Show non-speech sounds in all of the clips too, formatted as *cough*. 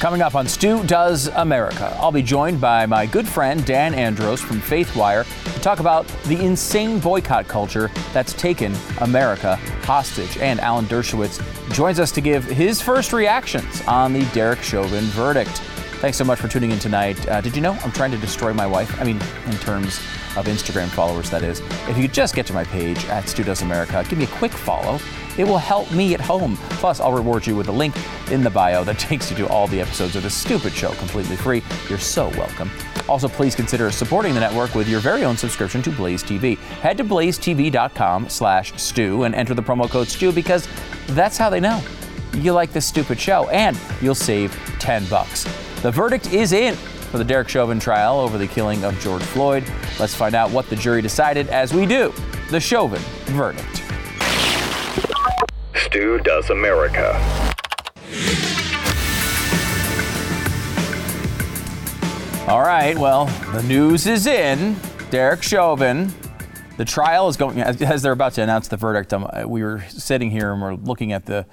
Coming up on Stu Does America, I'll be joined by my good friend Dan Andros from FaithWire to talk about the insane boycott culture that's taken America hostage. And Alan Dershowitz joins us to give his first reactions on the Derek Chauvin verdict. Thanks so much for tuning in tonight. Uh, did you know I'm trying to destroy my wife? I mean, in terms of Instagram followers, that is. If you could just get to my page at Stu Does America, give me a quick follow. It will help me at home. Plus, I'll reward you with a link in the bio that *laughs* takes you to all the episodes of this stupid show completely free. You're so welcome. Also, please consider supporting the network with your very own subscription to Blaze TV. Head to blazetv.com slash Stu and enter the promo code stew because that's how they know you like this stupid show and you'll save 10 bucks. The verdict is in for the Derek Chauvin trial over the killing of George Floyd. Let's find out what the jury decided as we do the Chauvin verdict. Stu Does America. All right, well, the news is in. Derek Chauvin. The trial is going, as, they're about to announce the verdict, um, we were sitting here and we're looking at the,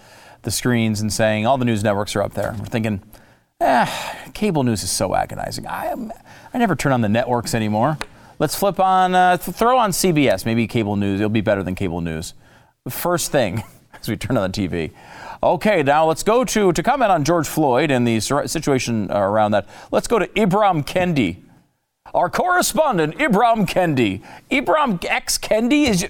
the screens and saying all the news networks are up there. We're thinking, eh, cable news is so agonizing. I, I never turn on the networks anymore. Let's flip on, uh, throw on CBS, maybe cable news. It'll be better than cable news. First thing *laughs* as we turn on the TV. Okay, now let's go to, to comment on George Floyd and the situation around that. Let's go to Ibram Kendi. Our correspondent, Ibram Kendi. Ibram X Kendi is.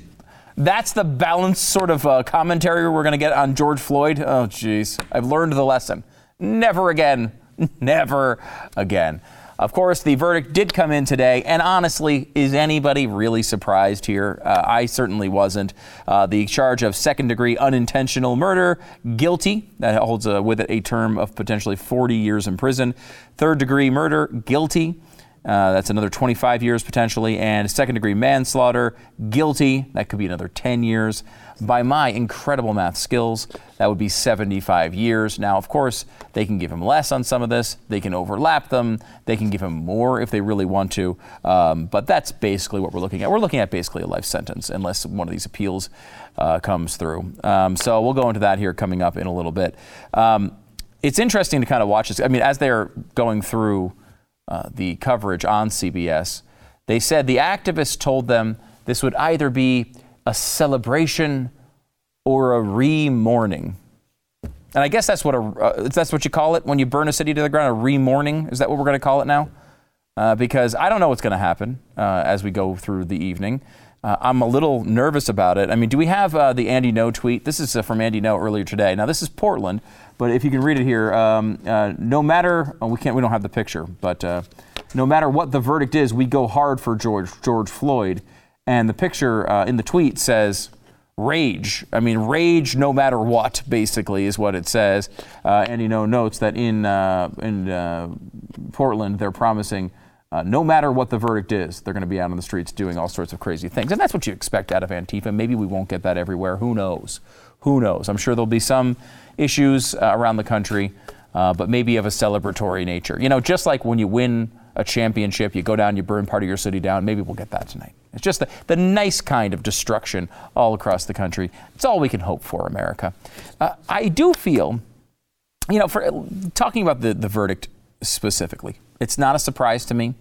That's the balanced sort of uh, commentary we're going to get on George Floyd. Oh, jeez. I've learned the lesson. Never again. *laughs* Never again. Of course, the verdict did come in today, and honestly, is anybody really surprised here? Uh, I certainly wasn't. Uh, the charge of second degree unintentional murder, guilty. That holds uh, with it a term of potentially 40 years in prison. Third degree murder, guilty. Uh, that's another 25 years potentially. And second degree manslaughter, guilty. That could be another 10 years by my incredible math skills, that would be 75 years. Now, of course, they can give him less on some of this. They can overlap them. They can give him more if they really want to. Um, but that's basically what we're looking at. We're looking at basically a life sentence unless one of these appeals uh, comes through. Um, so we'll go into that here coming up in a little bit. Um, it's interesting to kind of watch this. I mean, as they're going through uh, the coverage on CBS, they said the activists told them this would either be a celebration or a re-mourning. And I guess that's what a uh, that's what you call it when you burn a city to the ground. A re-mourning is that what we're going to call it now? Uh, because I don't know what's going to happen uh, as we go through the evening. Uh, I'm a little nervous about it. I mean, do we have uh, the Andy Ngo tweet? This is uh, from Andy Ngo earlier today. Now this is Portland, but if you can read it here, um, no matter oh, we can't, we don't have the picture, but no matter what the verdict is, we go hard for George George Floyd. And the picture uh, in the tweet says, rage. I mean, rage no matter what, basically, is what it says. Uh, and you know, notes that in, uh, in uh, Portland, they're promising uh, no matter what the verdict is, they're going to be out on the streets doing all sorts of crazy things. And that's what you expect out of Antifa. Maybe we won't get that everywhere. Who knows? Who knows? I'm sure there'll be some issues uh, around the country, but maybe of a celebratory nature. You know, just like when you win a championship, you go down, you burn part of your city down. Maybe we'll get that tonight. It's just the, the nice kind of destruction all across the country. It's all we can hope for, America. Uh, I do feel, you know, for talking about the, the verdict specifically, it's not a surprise to me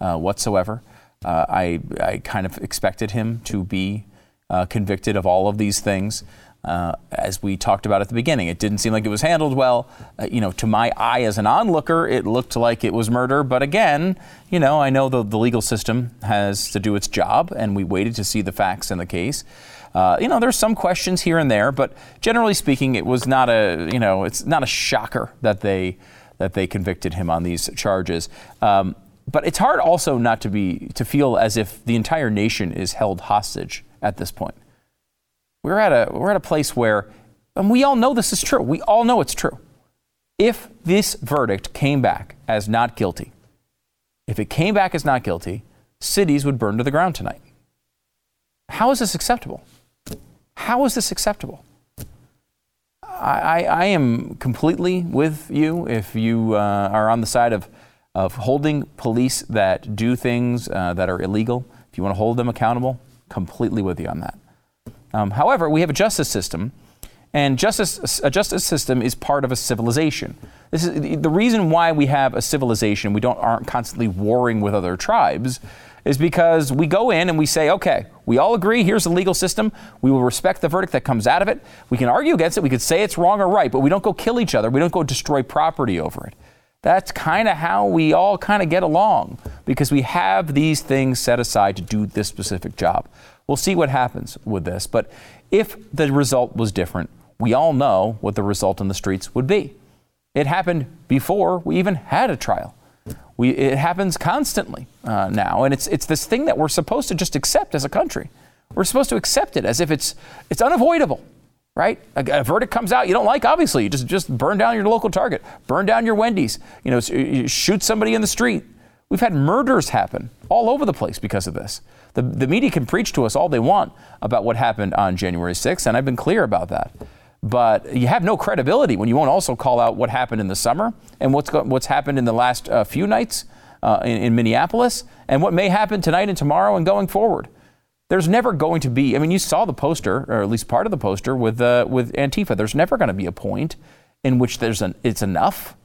uh, whatsoever. Uh, I, I kind of expected him to be uh, convicted of all of these things. Uh, as we talked about at the beginning, it didn't seem like it was handled well. Uh, you know, to my eye as an onlooker, it looked like it was murder. But again, you know, I know the, the legal system has to do its job, and we waited to see the facts in the case. Uh, you know, there's some questions here and there, but generally speaking, it was not a, you know, it's not a shocker that they that they convicted him on these charges. Um, but it's hard also not to be to feel as if the entire nation is held hostage at this point. We're at a, we're at a place where, and we all know this is true. We all know it's true. If this verdict came back as not guilty, if it came back as not guilty, cities would burn to the ground tonight. How is this acceptable? How is this acceptable? I, I, am completely with you if you uh, are on the side of, of holding police that do things uh, that are illegal. If you want to hold them accountable, completely with you on that. Um, however, we have a justice system, and justice, a justice system is part of a civilization. This is the reason why we have a civilization. We don't aren't constantly warring with other tribes is because we go in and we say, okay, we all agree, here's the legal system. We will respect the verdict that comes out of it. We can argue against it. We could say it's wrong or right, but we don't go kill each other. We don't go destroy property over it. That's kind of how we all kind of get along because we have these things set aside to do this specific job. We'll see what happens with this. But if the result was different, we all know what the result in the streets would be. It happened before we even had a trial. We, it happens constantly uh, now, and it's, it's this thing that we're supposed to just accept as a country. We're supposed to accept it as if it's, it's unavoidable, right? A, a, verdict comes out you don't like, obviously, you just, just burn down your local Target, burn down your Wendy's, you know, shoot somebody in the street. We've had murders happen all over the place because of this. The, the media can preach to us all they want about what happened on January 6th, and I've been clear about that. But you have no credibility when you won't also call out what happened in the summer and what's, what's happened in the last uh, few nights uh, in, in Minneapolis and what may happen tonight and tomorrow and going forward. There's never going to be, I mean, you saw the poster, or at least part of the poster with, uh, with Antifa. There's never going to be a point in which there's an, it's enough.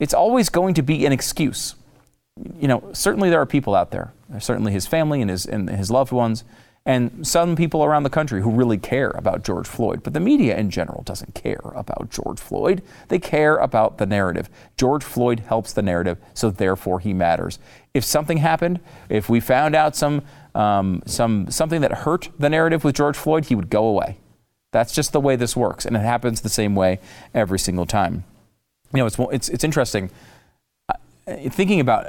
It's always going to be an excuse. You know, certainly there are people out there, certainly his family and his, and his loved ones, and some people around the country who really care about George Floyd. But the media in general doesn't care about George Floyd. They care about the narrative. George Floyd helps the narrative, so therefore he matters. If something happened, if we found out some, um, some, something that hurt the narrative with George Floyd, he would go away. That's just the way this works, and it happens the same way every single time. You know, it's, it's, it's interesting thinking about,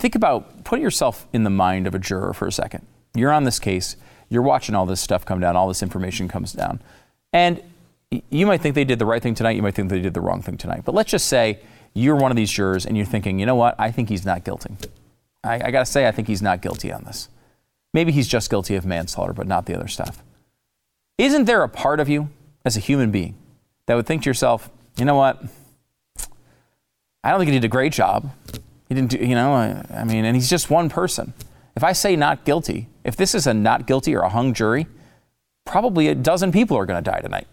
think about, put yourself in the mind of a juror for a second. You're on this case you're watching all this stuff come down, all this information comes down. And you might think they did the right thing tonight, you might think they did the wrong thing tonight. But let's just say you're one of these jurors and you're thinking, you know what, I think he's not guilty. I, I got to say, I think he's not guilty on this. Maybe he's just guilty of manslaughter, but not the other stuff. Isn't there a part of you as a human being that would think to yourself, you know what, I don't think he did a great job. He didn't do, you know, I, I mean, and he's just one person. If I say not guilty, if this is a not guilty or a hung jury, probably a dozen people are going to die tonight.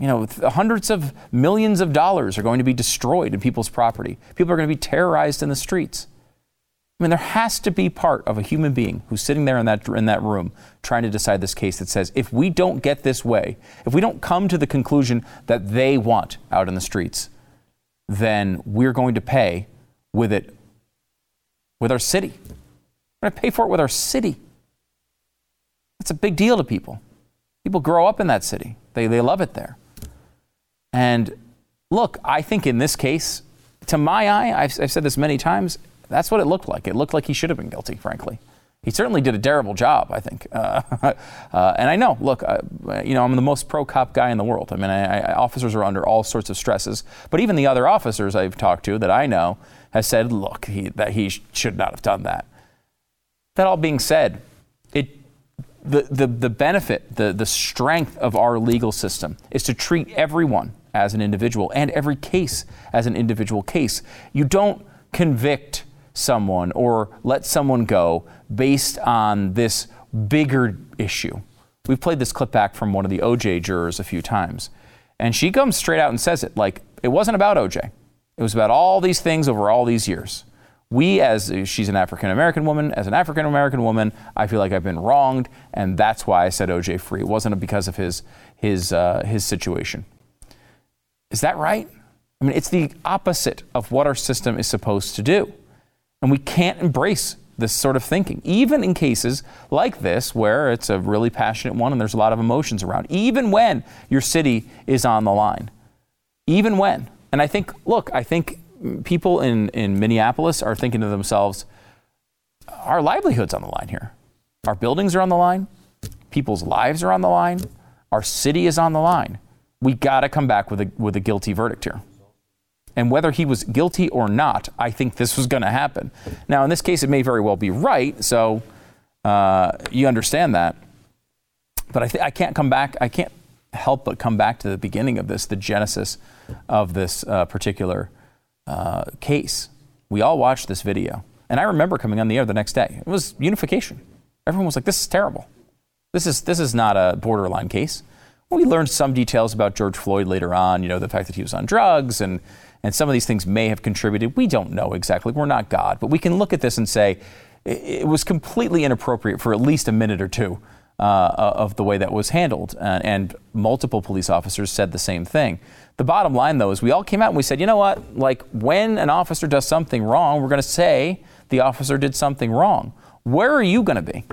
You know, hundreds of millions of dollars are going to be destroyed in people's property. People are going to be terrorized in the streets. I mean, there has to be part of a human being who's sitting there in that, in that room trying to decide this case that says, if we don't get this way, if we don't come to the conclusion that they want out in the streets, then we're going to pay with it, with our city. We're going to pay for it with our city. That's a big deal to people. People grow up in that city, they, they love it there. And look, I think in this case, to my eye, I've, I've said this many times, that's what it looked like. It looked like he should have been guilty, frankly. He certainly did a terrible job, I think. Uh, *laughs* uh, and I know, look, you know, I'm the most pro cop guy in the world. I mean, I, I, officers are under all sorts of stresses. But even the other officers I've talked to that I know have said, look, he, that he should not have done that. That all being said, it, the, the, the benefit, the, the strength of our legal system is to treat everyone as an individual and every case as an individual case. You don't convict someone or let someone go based on this bigger issue. We've played this clip back from one of the OJ jurors a few times. And she comes straight out and says it like it wasn't about OJ. It was about all these things over all these years we as she's an African American woman, as an African American woman, I feel like I've been wronged, and that's why I said OJ free. It wasn't because of his his uh, his situation. Is that right? I mean, it's the opposite of what our system is supposed to do, and we can't embrace this sort of thinking, even in cases like this where it's a really passionate one and there's a lot of emotions around, even when your city is on the line, even when. And I think, look, I think people in, in Minneapolis are thinking to themselves, our livelihood's on the line here. Our buildings are on the line. People's lives are on the line. Our city is on the line. We got to come back with a, with a guilty verdict here. And whether he was guilty or not, I think this was going to happen. Now, in this case, it may very well be right. So uh, you understand that. But I, th- I can't come back. I can't help but come back to the beginning of this, the genesis of this uh, particular uh, case. We all watched this video. And I remember coming on the air the next day. It was unification. Everyone was like, this is terrible. This is, this is not a borderline case. We learned some details about George Floyd later on, you know, the fact that he was on drugs and, and some of these things may have contributed. We don't know exactly. We're not God. But we can look at this and say it, was completely inappropriate for at least a minute or two uh, of the way that was handled. Uh, and multiple police officers said the same thing. The bottom line, though, is we all came out and we said, you know what? Like, when an officer does something wrong, we're going to say the officer did something wrong. Where are you going to be?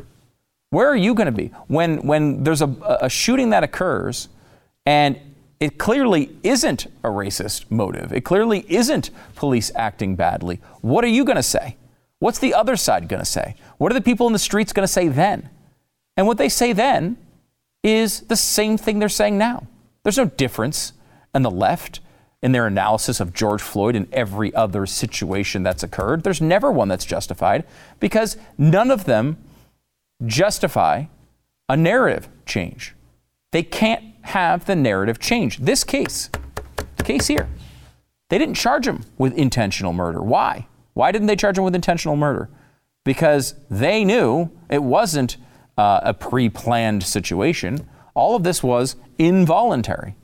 Where are you going to be when, when there's a, a shooting that occurs and it clearly isn't a racist motive? It clearly isn't police acting badly. What are you going to say? What's the other side going to say? What are the people in the streets going to say then? And what they say then is the same thing they're saying now. There's no difference in the left in their analysis of George Floyd and every other situation that's occurred. There's never one that's justified because none of them justify a narrative change. They can't have the narrative change. This case, the case here, they didn't charge him with intentional murder. Why? Why didn't they charge him with intentional murder? Because they knew it wasn't uh, a pre planned situation. All of this was involuntary.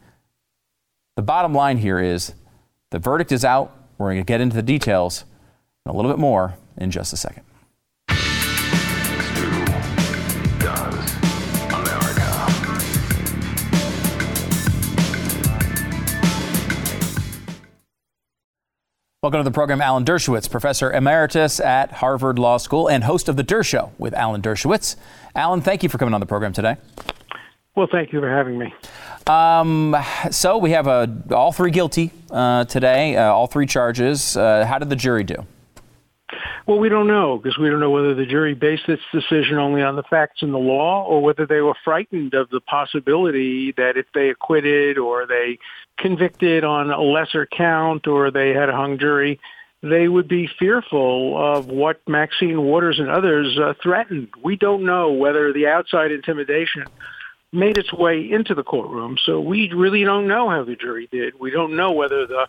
The bottom line here is the verdict is out. We're going to get into the details a little bit more in just a second. Welcome to the program, Alan Dershowitz, professor emeritus at Harvard Law School and host of The Dershow with Alan Dershowitz. Alan, thank you for coming on the program today. Well, thank you for having me. Um, so we have uh, all three guilty uh, today, uh, all three charges. Uh, how did the jury do? Well, we don't know because we don't know whether the jury based its decision only on the facts and the law or whether they were frightened of the possibility that if they acquitted or they convicted on a lesser count or they had a hung jury, they would be fearful of what Maxine Waters and others uh, threatened. We don't know whether the outside intimidation made its way into the courtroom, so we really don't know how the jury did. We don't know whether the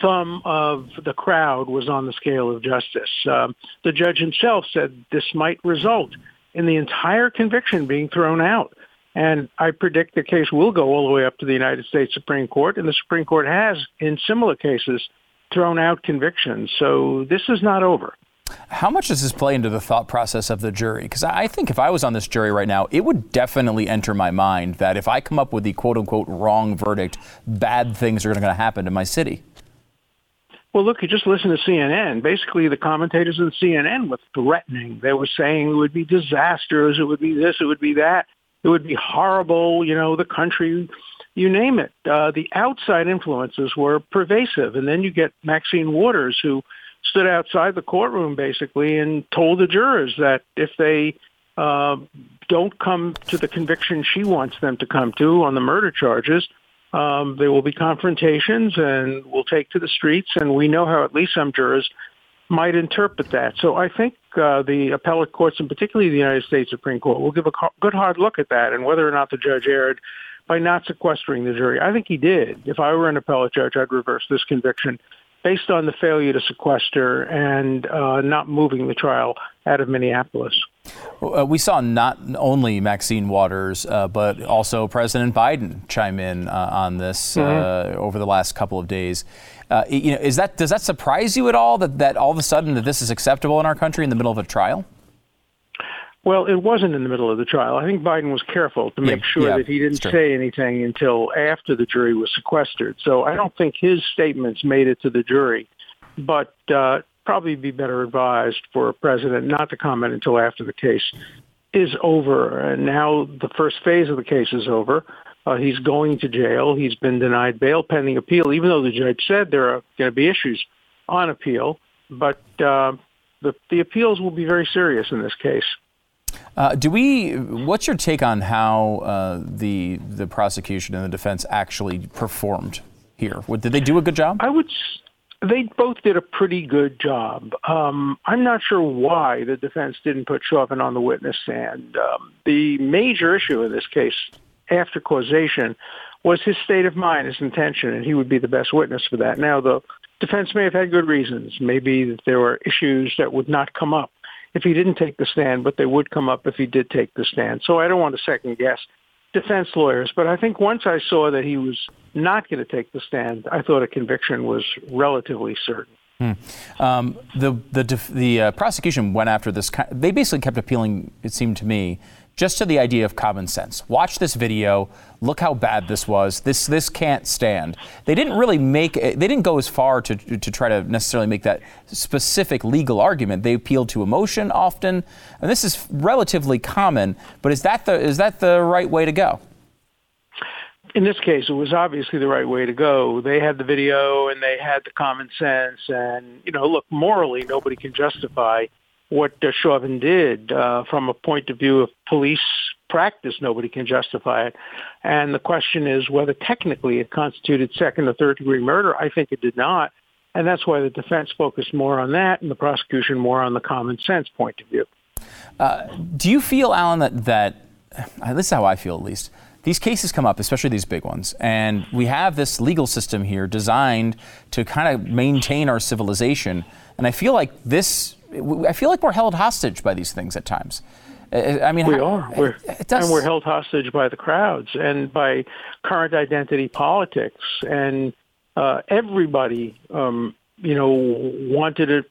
thumb of the crowd was on the scale of justice. Um, the judge himself said this might result in the entire conviction being thrown out. And I predict the case will go all the way up to the United States Supreme Court, and the Supreme Court has, in similar cases, thrown out convictions. So this is not over. How much does this play into the thought process of the jury? Because I think if I was on this jury right now, it would definitely enter my mind that if I come up with the quote unquote wrong verdict, bad things are going to happen to my city. Well, look, you just listen to CNN. Basically, the commentators on CNN were threatening. They were saying it would be disasters, it would be this, it would be that it would be horrible, you know, the country, you name it. Uh, the outside influences were pervasive. And then you get Maxine Waters, who stood outside the courtroom basically and told the jurors that if they uh, don't come to the conviction she wants them to come to on the murder charges, um, there will be confrontations and we'll take to the streets. And we know how at least some jurors might interpret that. So I think uh, the appellate courts, and particularly the United States Supreme Court, will give a good hard look at that and whether or not the judge erred by not sequestering the jury. I think he did. If I were an appellate judge, I'd reverse this conviction based on the failure to sequester and uh, not moving the trial out of Minneapolis. Uh, we saw not only Maxine Waters, uh, but also President Biden chime in uh, on this mm-hmm. Uh, over the last couple of days. Uh, you know, is that does that surprise you at all that, that all of a sudden that this is acceptable in our country in the middle of a trial? Well, it wasn't in the middle of the trial. I think Biden was careful to make sure yeah, that he didn't say anything until after the jury was sequestered. So I don't think his statements made it to the jury, but uh, probably be better advised for a president not to comment until after the case is over. And now the first phase of the case is over. Uh, he's going to jail. He's been denied bail pending appeal, even though the judge said there are going to be issues on appeal. But uh, the, the appeals will be very serious in this case. Uh, do we? What's your take on how uh, the the prosecution and the defense actually performed here? Did they do a good job? I would. They both did a pretty good job. Um, I'm not sure why the defense didn't put Chauvin on the witness stand. Um, the major issue in this case, after causation, was his state of mind, his intention, and he would be the best witness for that. Now, the defense may have had good reasons. Maybe that there were issues that would not come up if he didn't take the stand, but they would come up if he did take the stand. So I don't want to second guess defense lawyers, but I think once I saw that he was not going to take the stand, I thought a conviction was relatively certain. Hmm. Um, the the the uh, prosecution went after this. They basically kept appealing, it seemed to me, just to the idea of common sense. Watch this video. Look how bad this was. This this can't stand. They didn't really make. They didn't go as far to to try to necessarily make that specific legal argument. They appealed to emotion often, and this is relatively common. But is that the is that the right way to go? in this case, it was obviously the right way to go. They had the video and they had the common sense, and you know, look, morally, nobody can justify what uh, Chauvin did uh, from a point of view of police practice. Nobody can justify it. And the question is whether technically it constituted second or third degree murder. I think it did not. And that's why the defense focused more on that and the prosecution more on the common sense point of view. Uh, do you feel, Alan, that, that this is how I feel at least, these cases come up, especially these big ones, and we have this legal system here designed to kind of maintain our civilization. And I feel like this I feel like we're held hostage by these things at times. I mean, we are. We're, and we're held hostage by the crowds and by current identity politics. And uh, everybody, um, you know, wanted it,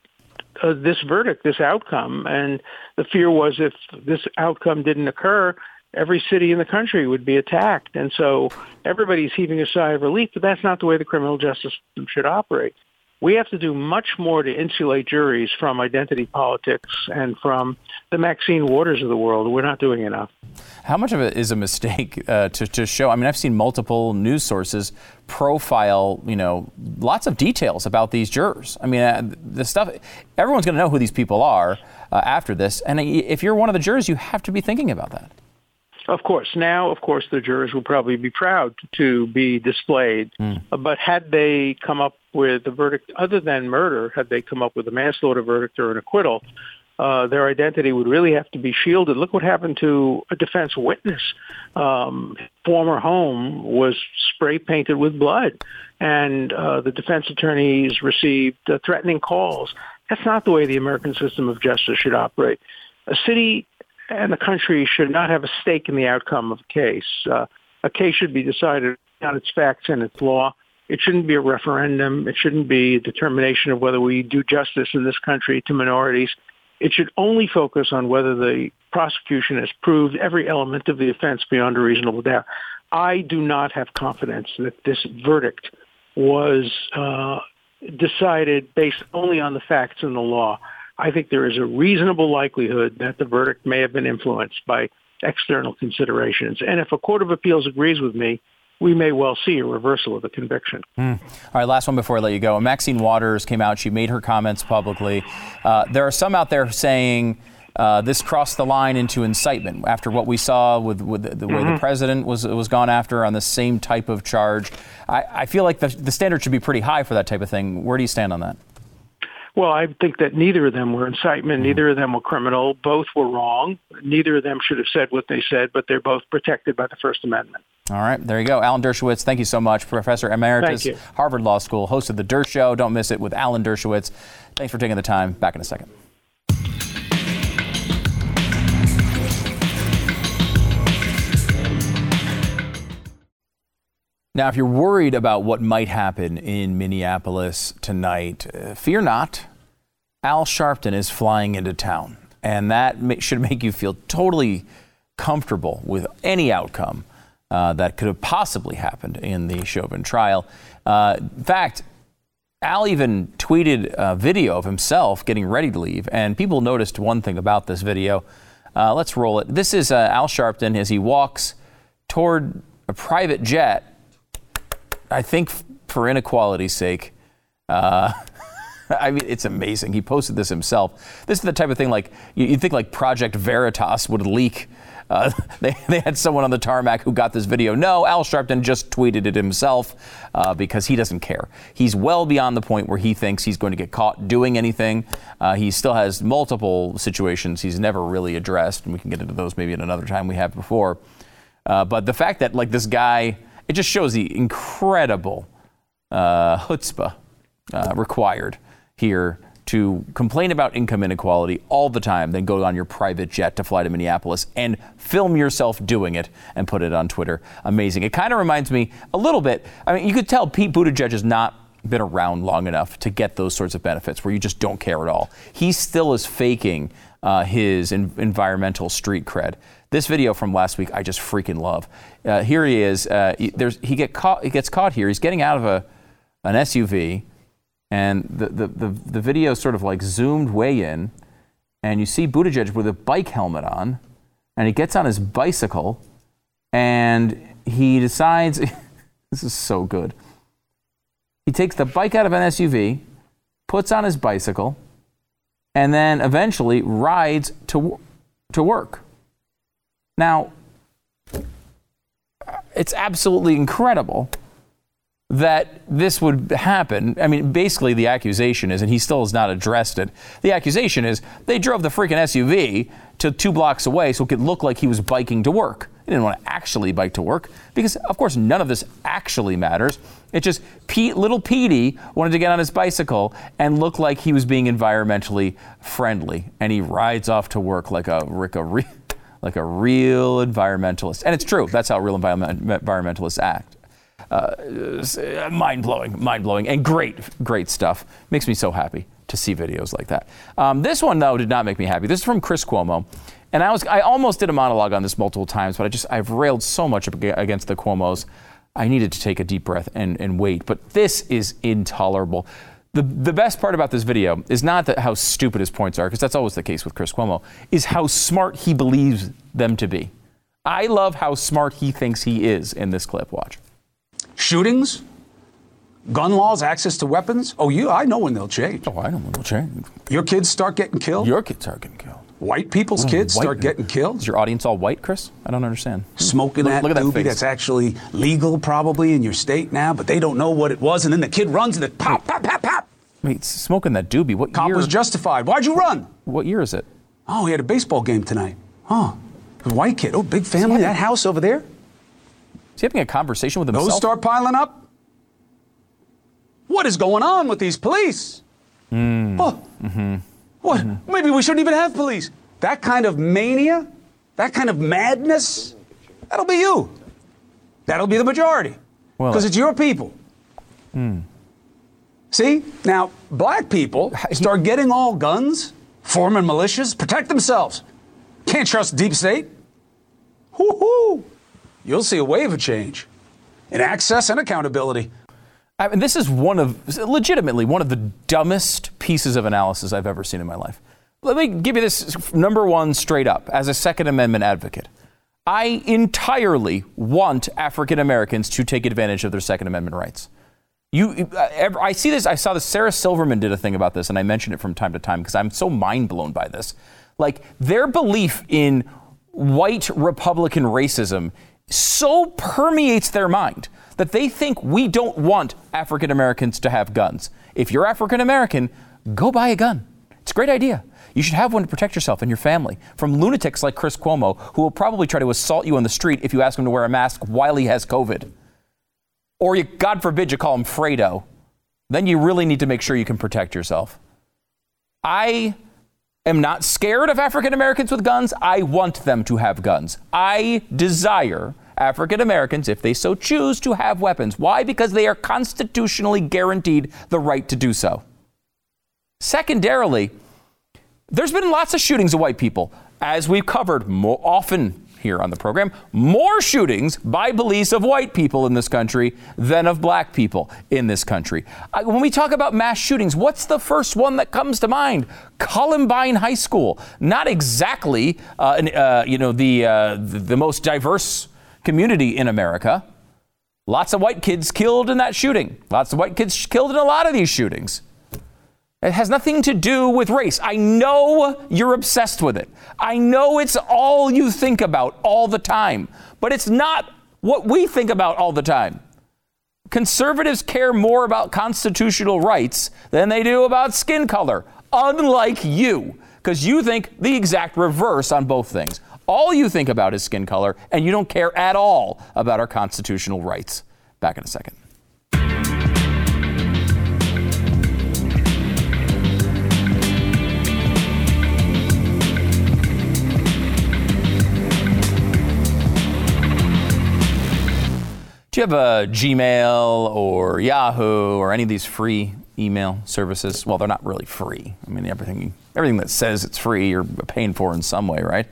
uh, this verdict, this outcome. And the fear was if this outcome didn't occur, every city in the country would be attacked. And so everybody's heaving a sigh of relief, but that's not the way the criminal justice system should operate we have to do much more to insulate juries from identity politics and from the Maxine Waters of the world. We're not doing enough. How much of it is a mistake uh, to, to show? I mean, I've seen multiple news sources profile, you know, lots of details about these jurors. I mean, uh, the stuff, everyone's going to know who these people are uh, after this. And if you're one of the jurors, you have to be thinking about that. Of course. Now, of course, the jurors will probably be proud to be displayed. Mm. But had they come up with a verdict other than murder, had they come up with a manslaughter verdict or an acquittal, uh, their identity would really have to be shielded. Look what happened to a defense witness. Um, former home was spray painted with blood, and uh, the defense attorneys received uh, threatening calls. That's not the way the American system of justice should operate. A city and the country should not have a stake in the outcome of a case. Uh, a case should be decided on its facts and its law. It shouldn't be a referendum. It shouldn't be a determination of whether we do justice in this country to minorities. It should only focus on whether the prosecution has proved every element of the offense beyond a reasonable doubt. I do not have confidence that this verdict was uh, decided based only on the facts and the law. I think there is a reasonable likelihood that the verdict may have been influenced by external considerations. And if a court of appeals agrees with me, we may well see a reversal of the conviction. Mm. All right, last one before I let you go. Maxine Waters came out. She made her comments publicly. Uh, there are some out there saying uh, this crossed the line into incitement after what we saw with, with the, the way mm-hmm. the president was was gone after on the same type of charge. I, I feel like the, the standard should be pretty high for that type of thing. Where do you stand on that? Well, I think that neither of them were incitement. Neither of them were criminal. Both were wrong. Neither of them should have said what they said, but they're both protected by the First Amendment. All right, there you go. Alan Dershowitz, thank you so much. Professor Emeritus, Harvard Law School, host of The Dershow. Don't miss it with Alan Dershowitz. Thanks for taking the time. Back in a second. Now, if you're worried about what might happen in Minneapolis tonight, uh, fear not. Al Sharpton is flying into town, and that should make you feel totally comfortable with any outcome uh, that could have possibly happened in the Chauvin trial. Uh, in fact, Al even tweeted a video of himself getting ready to leave, and people noticed one thing about this video. Uh, let's roll it. This is uh, Al Sharpton as he walks toward a private jet I think for inequality's sake, uh, *laughs* I mean, it's amazing. He posted this himself. This is the type of thing like you, would think like Project Veritas would leak uh, *laughs* they, they had someone on the tarmac who got this video. No, Al Sharpton just tweeted it himself uh, because he doesn't care. He's well beyond the point where he thinks he's going to get caught doing anything. Uh, he still has multiple situations he's never really addressed, and we can get into those maybe at another time we have before. Uh, but the fact that like this guy, it just shows the incredible uh, chutzpah uh, required here to complain about income inequality all the time, then go on your private jet to fly to Minneapolis and film yourself doing it and put it on Twitter. Amazing. It kind of reminds me a little bit. I mean, you could tell Pete Buttigieg has not been around long enough to get those sorts of benefits where you just don't care at all. He still is faking uh, his in- environmental street cred. This video from last week, I just freaking love. Uh, here he is. Uh, he, he, get caught, he gets caught here. He's getting out of a, an SUV, and the, the, the, the video sort of like zoomed way in, and you see Buttigieg with a bike helmet on, and he gets on his bicycle, and he decides *laughs* this is so good. He takes the bike out of an SUV, puts on his bicycle, and then eventually rides to, to work. Now, it's absolutely incredible that this would happen. I mean, basically, the accusation is, and he still has not addressed it. The accusation is they drove the freaking SUV to two blocks away so it could look like he was biking to work. He didn't want to actually bike to work because, of course, none of this actually matters. It just Pete, little Petey wanted to get on his bicycle and look like he was being environmentally friendly, and he rides off to work like a like a *laughs* like a real environmentalist. And it's true. That's how real environment, environmentalists act. Uh, mind blowing, mind blowing, and great, great stuff. Makes me so happy to see videos like that. Um, this one though did not make me happy. This is from Chris Cuomo, and I was I almost did a monologue on this multiple times, but I just I've railed so much against the Cuomos. I needed to take a deep breath and, and wait. But this is intolerable. The, the best part about this video is not that how stupid his points are, because that's always the case with Chris Cuomo, is how smart he believes them to be. I love how smart he thinks he is in this clip. Watch. Shootings, gun laws, access to weapons. Oh, you, I know when they'll change. Oh, I know when they'll change. Your kids start getting killed. Your kids start getting killed. White people's kids white, start getting killed. Is your audience all white, Chris? I don't understand. Smoking look, that look doobie that that's actually legal probably in your state now, but they don't know what it was, and then the kid runs and it pop, pop, pop, pop. Wait, smoking that doobie. What Cop year? was justified. Why'd you run? What year is it? Oh, he had a baseball game tonight. Huh. white kid. Oh, big family. That house over there. Is he having a conversation with himself? Those start piling up. What is going on with these police? Mm. Oh, mm-hmm. What? Mm-hmm. Maybe we shouldn't even have police. That kind of mania, that kind of madness, that'll be you. That'll be the majority. Because well, it's your people. Mm. See? Now, black people *laughs* start getting all guns, forming militias, protect themselves. Can't trust deep state. Whoo-hoo. You'll see a wave of change in access and accountability. I mean, this is one of, legitimately, one of the dumbest pieces of analysis I've ever seen in my life. Let me give you this number one straight up as a Second Amendment advocate. I entirely want African Americans to take advantage of their Second Amendment rights. You, uh, I see this. I saw this. Sarah Silverman did a thing about this, and I mention it from time to time because I'm so mind blown by this. Like their belief in white Republican racism so permeates their mind that they think we don't want African Americans to have guns. If you're African American, go buy a gun. It's a great idea. You should have one to protect yourself and your family from lunatics like Chris Cuomo, who will probably try to assault you on the street if you ask him to wear a mask while he has COVID or you, God forbid you call him Fredo, then you really need to make sure you can protect yourself. I am not scared of African Americans with guns. I want them to have guns. I desire African Americans, if they so choose, to have weapons. Why? Because they are constitutionally guaranteed the right to do so. Secondarily, there's been lots of shootings of white people, as we've covered more often here on the program more shootings by police of white people in this country than of black people in this country. when we talk about mass shootings, what's the first one that comes to mind? Columbine High School. Not exactly, uh, uh, you know, the, uh, the most diverse community in America. Lots of white kids killed in that shooting. Lots of white kids killed in a lot of these shootings. It has nothing to do with race. I know you're obsessed with it. I know it's all you think about all the time, but it's not what we think about all the time. Conservatives care more about constitutional rights than they do about skin color, unlike you, because you think the exact reverse on both things. All you think about is skin color, and you don't care at all about our constitutional rights. Back in a second. Do you have a Gmail or Yahoo or any of these free email services? Well, they're not really free. I mean, everything everything that says it's free, you're paying for in some way, right?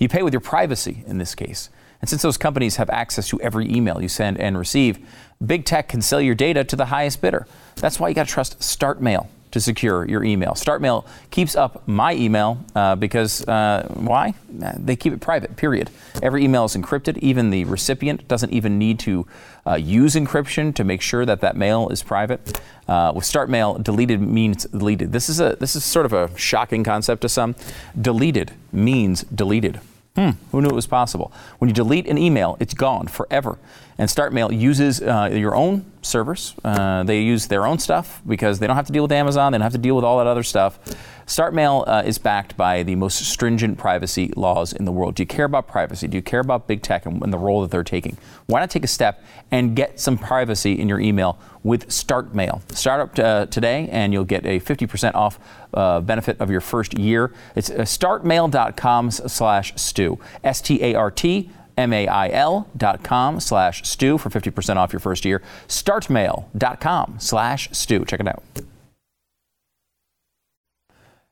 You pay with your privacy in this case. And since those companies have access to every email you send and receive, big tech can sell your data to the highest bidder. That's why you got to trust StartMail to secure your email. StartMail keeps up my email uh, because uh, why? They keep it private, period. Every email is encrypted. Even the recipient doesn't even need to uh, use encryption to make sure that that mail is private. Uh, with StartMail, deleted means deleted. This is, a, this is sort of a shocking concept to some. Deleted means deleted. Hmm, who knew it was possible? When you delete an email, it's gone forever. And StartMail uses uh, your own servers. Uh, they use their own stuff because they don't have to deal with Amazon. They don't have to deal with all that other stuff. StartMail uh, is backed by the most stringent privacy laws in the world. Do you care about privacy? Do you care about big tech and, and the role that they're taking? Why not take a step and get some privacy in your email with StartMail? Start up uh, today and you'll get a 50% off uh, benefit of your first year. It's uh, startmail.com slash stew. S-T-A-R-T M-A-I-L dot com slash stew for 50% off your first year. Startmail.com slash stew. Check it out.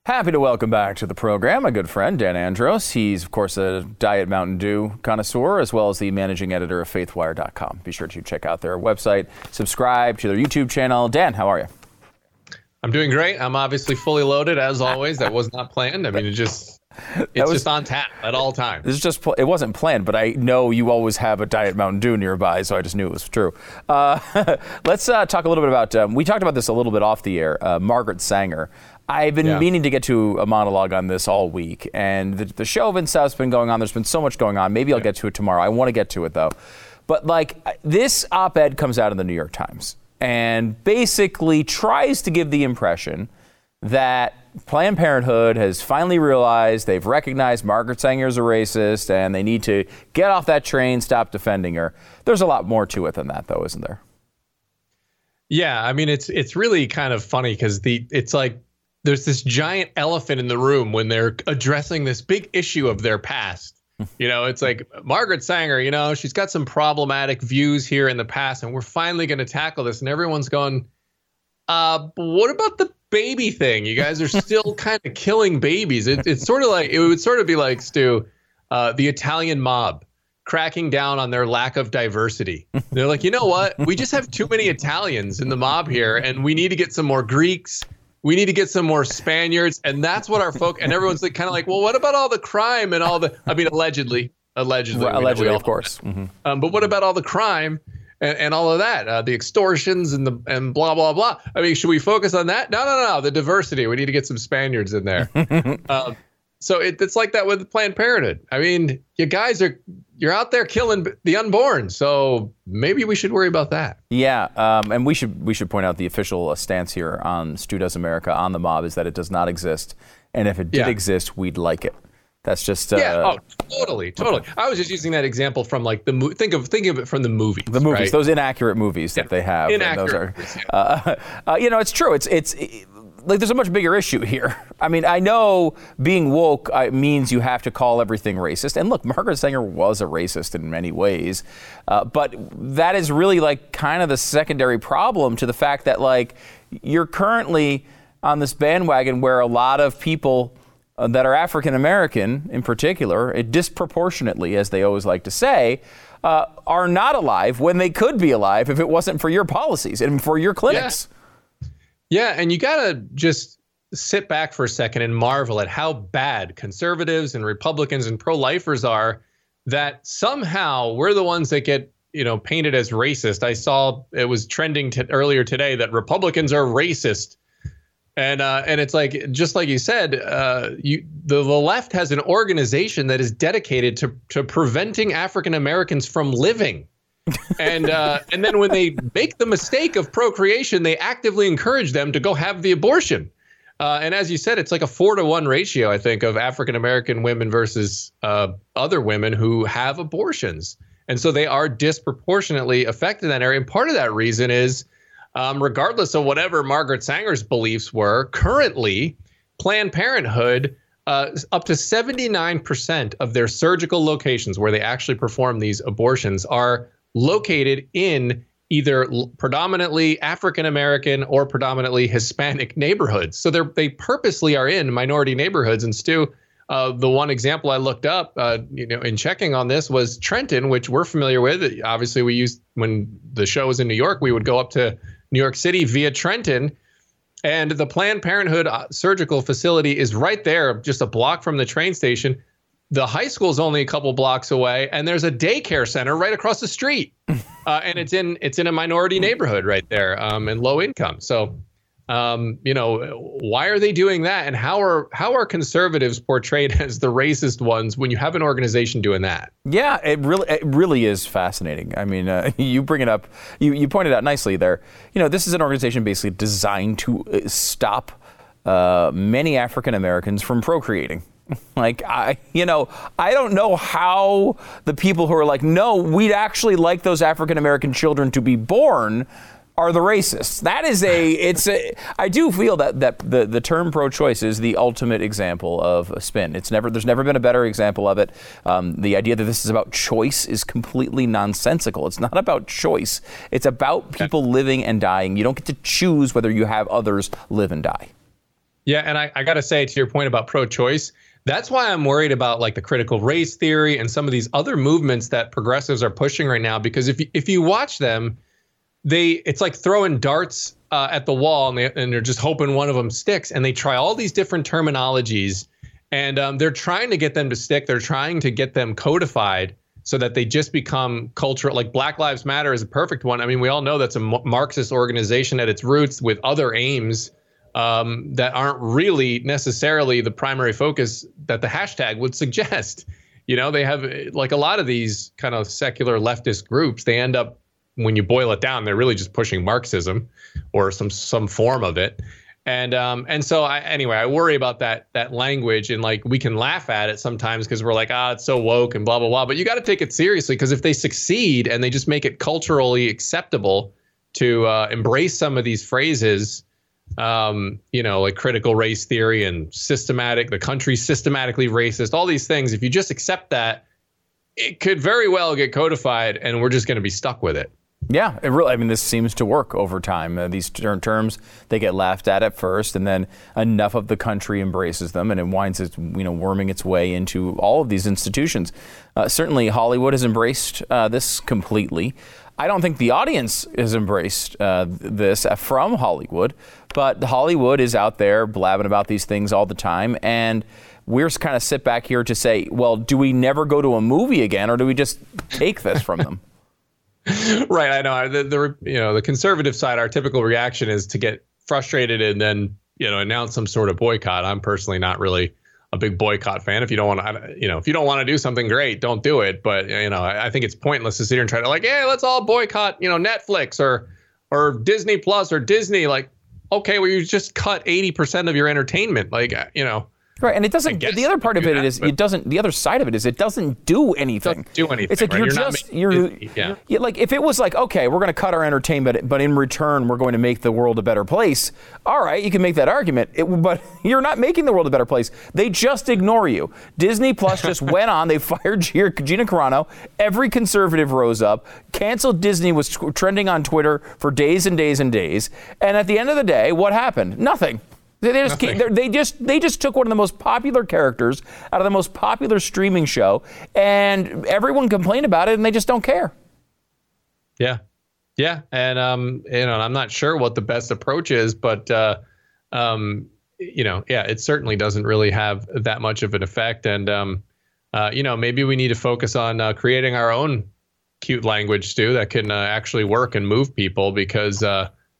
Happy to welcome back to the program my good friend Dan Andros. He's, of course, a Diet Mountain Dew connoisseur as well as the managing editor of FaithWire.com. Be sure to check out their website, subscribe to their YouTube channel. Dan, how are you? I'm doing great. I'm obviously fully loaded as always. That was not planned. I mean, it just it's was, just on tap at all times. This is just it wasn't planned, but I know you always have a Diet Mountain Dew nearby, so I just knew it was true. Uh, *laughs* let's uh, talk a little bit about. Um, we talked about this a little bit off the air. Uh, Margaret Sanger. I've been yeah. meaning to get to a monologue on this all week, and the, the Chauvin stuff's been going on. There's been so much going on. Maybe I'll get to it tomorrow. I want to get to it though. But like this op-ed comes out in the New York Times and basically tries to give the impression that Planned Parenthood has finally realized they've recognized Margaret Sanger's a racist and they need to get off that train, stop defending her. There's a lot more to it than that, though, isn't there? Yeah, I mean it's it's really kind of funny because the it's like there's this giant elephant in the room when they're addressing this big issue of their past. *laughs* you know, it's like Margaret Sanger, you know, she's got some problematic views here in the past, and we're finally going to tackle this. And everyone's going, uh, what about the baby thing? You guys are still *laughs* kind of killing babies. It, it's sort of like, it would sort of be like, Stu, uh, the Italian mob cracking down on their lack of diversity. They're like, you know what? We just have too many Italians in the mob here, and we need to get some more Greeks we need to get some more Spaniards, and that's what our folk. And everyone's like, kind of like, well, what about all the crime and all the? I mean, allegedly, allegedly, well, allegedly, of course. Mm-hmm. Um, but what about all the crime and, and all of that, uh, the extortions and the and blah blah blah? I mean, should we focus on that? No, no, no. The diversity. We need to get some Spaniards in there. *laughs* um, so it, it's like that with Planned Parenthood. I mean, you guys are you're out there killing the unborn, so maybe we should worry about that. Yeah, um, and we should we should point out the official stance here on Stu Does America on the mob is that it does not exist, and if it did yeah. exist, we'd like it. That's just uh, yeah. Oh, totally, totally. I was just using that example from like the mo- think of think of it from the movies. The movies, right? those inaccurate movies yeah. that they have. Inaccurate. Are, uh, *laughs* uh, you know, it's true. It's it's like there's a much bigger issue here. *laughs* I mean, I know being woke uh, means you have to call everything racist. And look, Margaret Sanger was a racist in many ways, uh, but that is really like kind of the secondary problem to the fact that like you're currently on this bandwagon where a lot of people uh, that are African American, in particular, it disproportionately, as they always like to say. Uh, are not alive when they could be alive if it wasn't for your policies and for your clinics. Yeah. Yeah, and you got to just sit back for a second and marvel at how bad conservatives and Republicans and pro-lifers are that somehow we're the ones that get you know painted as racist. I saw it was trending t- earlier today that Republicans are racist. And uh, and it's like just like you said, uh, you the, the left has an organization that is dedicated to to preventing African Americans from living. *laughs* and uh, and then when they make the mistake of procreation, they actively encourage them to go have the abortion. Uh, and as you said, it's like a four to one ratio, I think, of African American women versus uh, other women who have abortions. And so they are disproportionately affected in that area. And part of that reason is, um, regardless of whatever Margaret Sanger's beliefs were, currently, Planned Parenthood, uh, up to 79% of their surgical locations where they actually perform these abortions are located in either predominantly African American or predominantly Hispanic neighborhoods. So they they purposely are in minority neighborhoods. And Stu, uh, the one example I looked up, uh, you know, in checking on this was Trenton, which we're familiar with. Obviously, we used when the show was in New York, we would go up to New York City via Trenton. And the Planned Parenthood uh, surgical facility is right there, just a block from the train station. The high school is only a couple blocks away, and there's a daycare center right across the street, *laughs* uh, and it's in it's in a minority neighborhood right there, um, and low income. So um, you know, why are they doing that? And how are how are conservatives portrayed *laughs* as the racist ones when you have an organization doing that? Yeah, it really it really is fascinating. I mean, uh, *laughs* you bring it up, you you pointed out nicely there. You know, this is an organization basically designed to uh, stop uh, many African Americans from procreating. *laughs* Like I, you know, I don't know how the people who are like, no, we'd actually like those African American children to be born are the racists. That is a it's a I do feel that that the, the term pro-choice is the ultimate example of a spin. It's never there's never been a better example of it. Um, the idea that this is about choice is completely nonsensical. It's not about choice. It's about people living and dying. You don't get to choose whether you have others live and die. Yeah, and I, I got to say to your point about pro-choice, that's why I'm worried about like the critical race theory and some of these other movements that progressives are pushing right now. Because if you, if you watch them they it's like throwing darts uh, at the wall and, they, and they're just hoping one of them sticks and they try all these different terminologies. And um, they're trying to get them to stick. They're trying to get them codified so that they just become cultural like black lives matter is a perfect one. I mean we all know that's a marxist organization at its roots with other aims um, that aren't really necessarily the primary focus that the hashtag would suggest. *laughs* You know they have like a lot of these kind of secular leftist groups they end up when you boil it down, they're really just pushing Marxism or some some form of it. And um, and so I, anyway, I worry about that that language and like we can laugh at it sometimes because we're like, ah, it's so woke and blah blah blah. But you got to take it seriously because if they succeed and they just make it culturally acceptable to uh, embrace some of these phrases, um, you know, like critical race theory and systematic, the country's systematically racist, all these things. If you just accept that, it could very well get codified, and we're just going to be stuck with it. Yeah, it really. I mean, this seems to work over time. Uh, these terms they get laughed at at first, and then enough of the country embraces them, and it winds its you know worming its way into all of these institutions. Uh, certainly, Hollywood has embraced uh, this completely. I don't think the audience has embraced uh, this from Hollywood, but Hollywood is out there blabbing about these things all the time, and we're kind of sit back here to say, well, do we never go to a movie again, or do we just take this from them? *laughs* *laughs* right, I know. The, the you know the conservative side, our typical reaction is to get frustrated and then you know announce some sort of boycott. I'm personally not really a big boycott fan. If you don't want to, you know, if you don't want to do something great, don't do it. But you know, I, I think it's pointless to sit here and try to like, hey, let's all boycott, you know, Netflix or or Disney Plus or Disney. Like, okay, well, you just cut 80% of your entertainment. Like, you know, Right, and it doesn't. The other part of it that, is it doesn't. The other side of it is it doesn't do anything. Doesn't do anything. It's like right? you're, you're just you're, yeah. you're, like if it was like okay, we're going to cut our entertainment, but in return we're going to make the world a better place. All right, you can make that argument, it, but *laughs* you're not making the world a better place. They just ignore you. Disney Plus just *laughs* went on. They fired Gina Carano. Every conservative rose up. Canceled Disney was trending on Twitter for days and days and days. And at the end of the day, what happened? Nothing. They, they just they just they just took one of the most popular characters out of the most popular streaming show, and everyone complained about it, and they just don't care. Yeah, yeah, and um, you know, I'm not sure what the best approach is, but uh, um, you know, yeah, it certainly doesn't really have that much of an effect, and um, uh, you know, maybe we need to focus on uh, creating our own cute language, too, that can uh, actually work and move people because.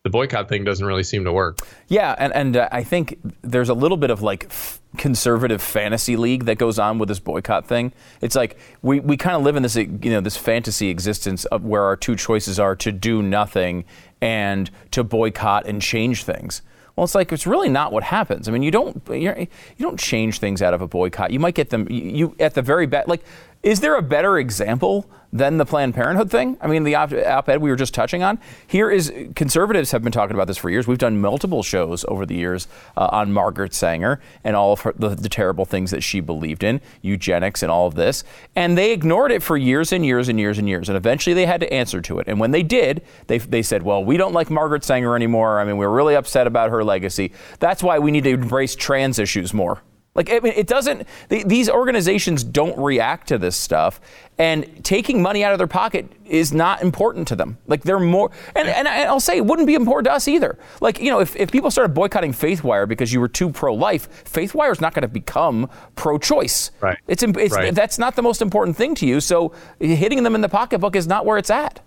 The boycott thing doesn't really seem to work. Yeah, and and uh, I think there's a little bit of like f- conservative fantasy league that goes on with this boycott thing. It's like we, we kind of live in this you know this fantasy existence of where our two choices are to do nothing and to boycott and change things. Well, it's like it's really not what happens. I mean, you don't you don't change things out of a boycott. You might get them you, you at the very best. Like, is there a better example than the Planned Parenthood thing? I mean, the op- op-ed we were just touching on. Here is conservatives have been talking about this for years. We've done multiple shows over the years uh, on Margaret Sanger and all of her, the, the terrible things that she believed in, eugenics and all of this, and they ignored it for years and years and years and years. And eventually, they had to answer to it. And when they did, they they said, "Well, we don't like Margaret Sanger anymore. I mean, we're really upset about her legacy. That's why we need to embrace trans issues more." Like, I mean, it doesn't, these organizations don't react to this stuff. And taking money out of their pocket is not important to them. Like, they're more, and, and I'll say it wouldn't be important to us either. Like, you know, if, if people started boycotting FaithWire because you were too pro life, FaithWire is not going to become pro choice. Right. It's, it's right. That's not the most important thing to you. So hitting them in the pocketbook is not where it's at.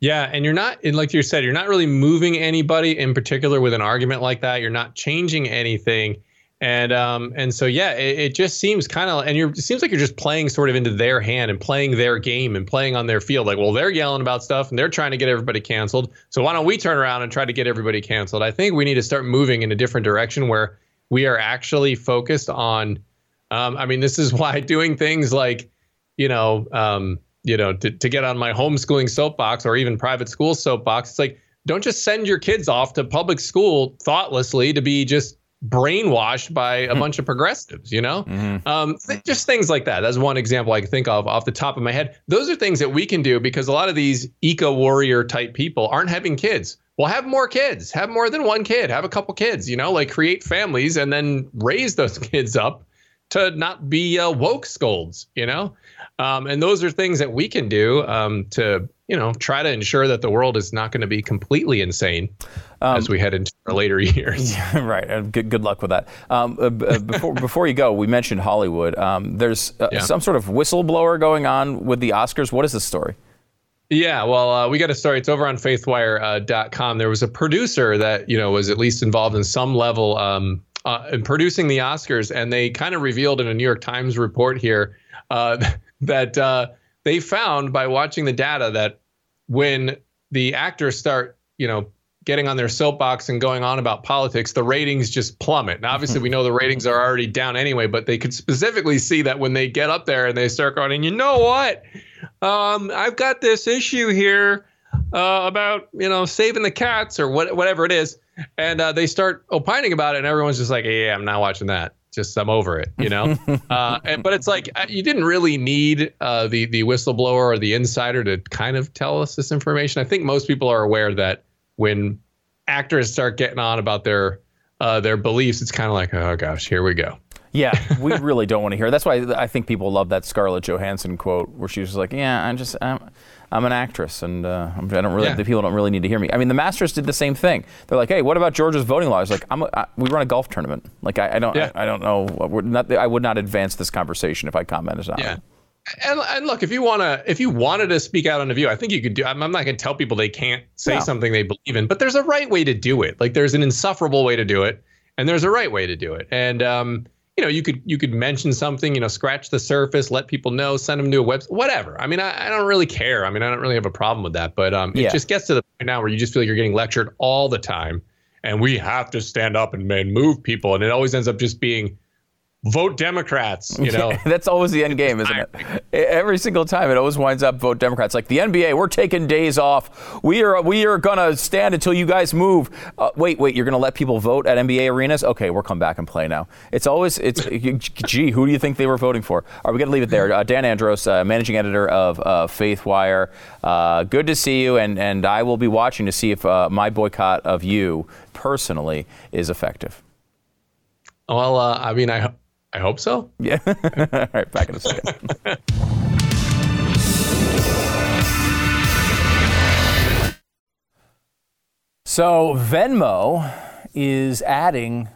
Yeah, and you're not, and like you said, you're not really moving anybody in particular with an argument like that. You're not changing anything and um, and so yeah, it, it just seems kind of, and you're, seems like you're just playing sort of into their hand and playing their game and playing on their field. Like, well, they're yelling about stuff and they're trying to get everybody canceled. So why don't we turn around and try to get everybody canceled? I think we need to start moving in a different direction where we are actually focused on. Um, I mean, this is *laughs* why doing things like, you know, um, you know, to, to get on my homeschooling soapbox or even private school soapbox, it's like don't just send your kids off to public school thoughtlessly to be just brainwashed by a bunch of progressives, you know? Mm-hmm. Um, th- just things like that. That's one example I can think of off the top of my head. Those are things that we can do because a lot of these eco warrior type people aren't having kids. Well, have more kids, have more than one kid, have a couple kids, you know, like create families and then raise those *laughs* kids up to not be uh, woke scolds, you know? Um, and those are things that we can do um, to, you know, try to ensure that the world is not going to be completely insane um, as we head into our later *laughs* years. *laughs* Yeah, right. Good, good luck with that. Um, uh, uh before, before you go, we mentioned Hollywood. Um, there's uh, yeah. some sort of whistleblower going on with the Oscars. What is the story? Yeah, well, uh, we got a story. It's over on faithwire.com. Uh, there was a producer that, you know, was at least involved in some level um, uh, in producing the Oscars, and they kind of revealed in a New York Times report here uh, that uh, they found by watching the data that when the actors start, you know, getting on their soapbox and going on about politics, the ratings just plummet. Now, obviously, we *laughs* know the ratings are already down anyway, but they could specifically see that when they get up there and they start going, and you know what? Um, I've got this issue here uh, about you know saving the cats or what, whatever it is, and uh, they start opining about it, and everyone's just like, yeah, I'm not watching that. Just I'm over it, you know. *laughs* uh, and, but it's like uh, you didn't really need uh, the the whistleblower or the insider to kind of tell us this information. I think most people are aware that when actors start getting on about their uh, their beliefs, it's kind of like, oh gosh, here we go. Yeah, we *laughs* really don't want to hear. That's why I think people love that Scarlett Johansson quote where she was like, "Yeah, I'm just I'm, I'm an actress, and uh, I don't really yeah. the people don't really need to hear me." I mean, the Masters did the same thing. They're like, "Hey, what about Georgia's voting laws?" Like, I'm a, I, we run a golf tournament. Like, I, I don't yeah. I, I, don't know. Not, I would not advance this conversation if I commented on yeah. it. And, and look, if you wanna, if you wanted to speak out on a view, I think you could do. I'm, I'm not going to tell people they can't say no. something they believe in, but there's a right way to do it. Like there's an insufferable way to do it, and there's a right way to do it. And um, you know, you could you could mention something, you know, scratch the surface, let people know, send them to a website, whatever. I mean, I, I don't really care. I mean, I don't really have a problem with that. But um, yeah. it just gets to the point now where you just feel like you're getting lectured all the time, and we have to stand up and, and move people, and it always ends up just being vote Democrats. You know, *laughs* that's always the end game, isn't it? *laughs* Every single time, it always winds up vote Democrats. Like the NBA, we're taking days off. We are we are gonna stand until you guys move. Uh, wait, wait, you're gonna let people vote at NBA arenas? Okay, we'll come back and play now. It's always it's *laughs* gee, who do you think they were voting for? All right, we gonna leave it there. Uh, Dan Andros, uh, managing editor of uh, FaithWire. Uh, good to see you, and and I will be watching to see if uh, my boycott of you personally is effective. Well, I mean, I I hope so. Yeah. *laughs* All right, back in a second. so Venmo is adding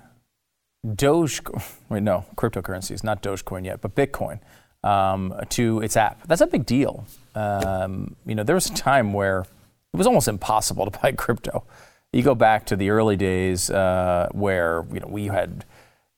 Doge. Wait, no, cryptocurrencies, not Dogecoin yet, but Bitcoin um, to its app. That's a big deal. Um, you know, there was a time where it was almost impossible to buy *laughs* crypto You go back to the early days uh, where you know we had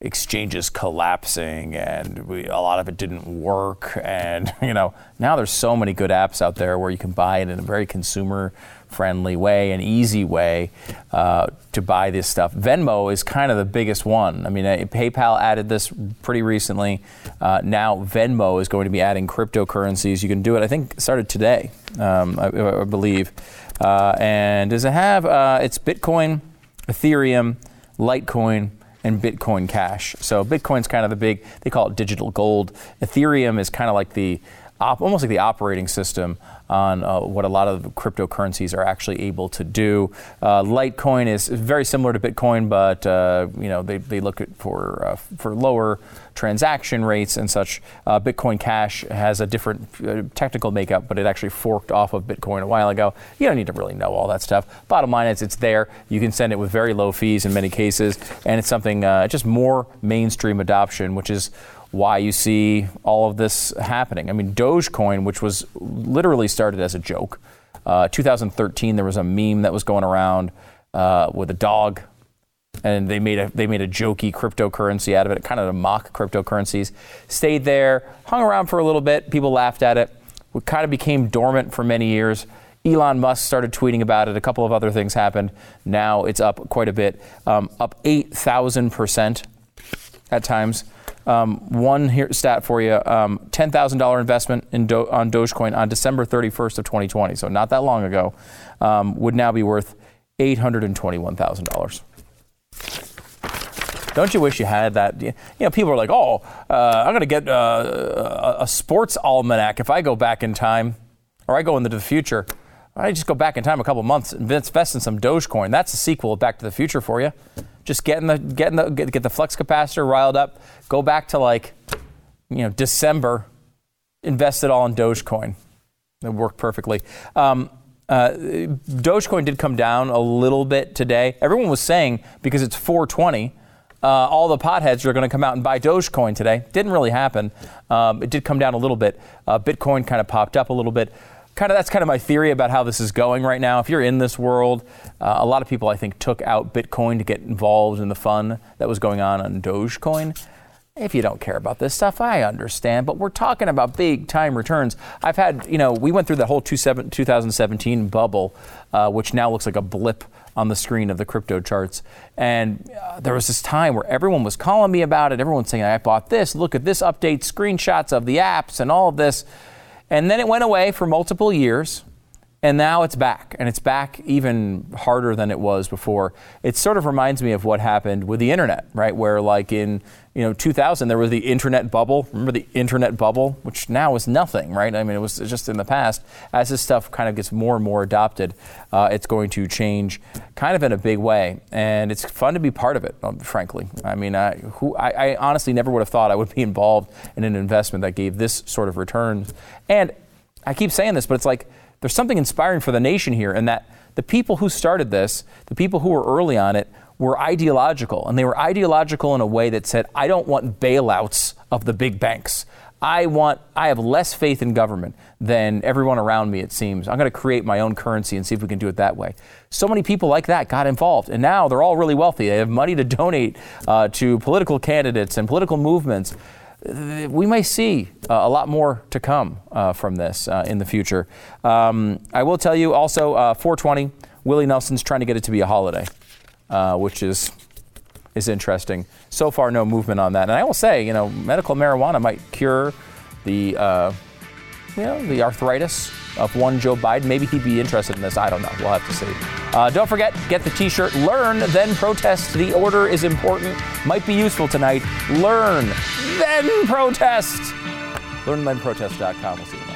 exchanges collapsing and we, a lot of it didn't work. And *laughs* you know now there's so many good apps out there where you can buy it in a very consumer friendly way an easy way uh, to buy this stuff. Venmo is kind of the biggest one. I mean uh, paypal added this pretty recently. Uh, now venmo is going to be adding cryptocurrencies. You can do it i think started today um, I, I, believe. Uh, and does it have uh, it's bitcoin ethereum litecoin and Bitcoin Cash. So Bitcoin's kind of the big, they call it digital gold. Ethereum is kind of like the, op, almost like the operating system on uh, what a lot of cryptocurrencies are actually able to do. Uh, Litecoin is very similar to Bitcoin, but uh, you know they, they look for uh, for lower transaction rates and such. Uh, Bitcoin Cash has a different uh, technical makeup, but it actually forked off of Bitcoin a while ago. You don't need to really know all that stuff. Bottom line is it's there. You can send it with very low fees in many cases, and it's something just more mainstream adoption, which is why you see all of this happening. I mean, Dogecoin, which was literally started as a joke, uh, 2013 there was a meme that was going around uh, with a dog, and they made a they made a jokey cryptocurrency out of it, kind of a mock cryptocurrencies. Stayed there, hung around for a little bit. People laughed at it. It kind of became dormant for many years. Elon Musk started tweeting about it. A couple of other things happened. Now it's up quite a bit, um, up 8,000% at times. Um, one here, stat for you: um, ten thousand dollar investment in Do- on Dogecoin on December 31st of 2020, so not that long ago, um, would now be worth eight hundred and twenty-one thousand dollars. Don't you wish you had that? You know, people are like, "Oh, uh, I'm going to get uh, a sports almanac if I go back in time, or I go into the future." I just go back in time a couple months, and invest in some Dogecoin. That's the sequel of Back to the Future for you. Just getting the getting the get, get the flux capacitor riled up. Go back to like you know December. Invest it all in Dogecoin. It worked perfectly. Um, uh, Dogecoin did come down a little bit today. Everyone was saying because it's 420, uh, all the potheads are going to come out and buy Dogecoin today. Didn't really happen. Um, it did come down a little bit. Uh, Bitcoin kind of popped up a little bit kind of that's kind of my theory about how this is going right now. If you're in this world, uh, a lot of people I think took out Bitcoin to get involved in the fun that was going on on Dogecoin. If you don't care about this stuff, I understand, but we're talking about big time returns. I've had, you know, we went through the whole 2017 bubble, uh, which now looks like a blip on the screen of the crypto charts. And uh, there was this time where everyone was calling me about it. Everyone's saying, I bought this, look at this update, screenshots of the apps and all of this. And then it went away for multiple years. And now it's back, and it's back even harder than it was before. It sort of reminds me of what happened with the internet, right? Where, like in you know 2000, there was the internet bubble. Remember the internet bubble, which now is nothing, right? I mean, it was just in the past. As this stuff kind of gets more and more adopted, uh, it's going to change, kind of in a big way, and it's fun to be part of it. Um, frankly, I mean, I, who, I, I honestly never would have thought I would be *laughs* involved in an investment that gave this sort of returns. And I keep saying this, but it's like there's something inspiring for the nation here, and that the people who started this, the people who were early on it, were ideological. And they were ideological in a way that said, I don't want bailouts of the big banks. I want I have less faith in government than everyone around me it seems. I'm going to create my own currency and see if we can do it that way. So many people like that got involved and now they're all really wealthy. They have money to donate uh, to political candidates and political movements we may see uh, a lot more to come uh, from this uh, in the future. Um, I will tell you also, uh, 420, Willie Nelson's trying to get it to be a holiday, uh, which is is interesting. So far, no movement on that. And I will say, you know, medical marijuana might cure the uh, you know the arthritis of one Joe Biden. Maybe he'd be interested in this. I don't know. We'll have to see. Uh, don't forget, get the t shirt. Learn, then protest. The order is important. Might be useful tonight. Learn, then protest. Learn, then protest.com. We'll see you.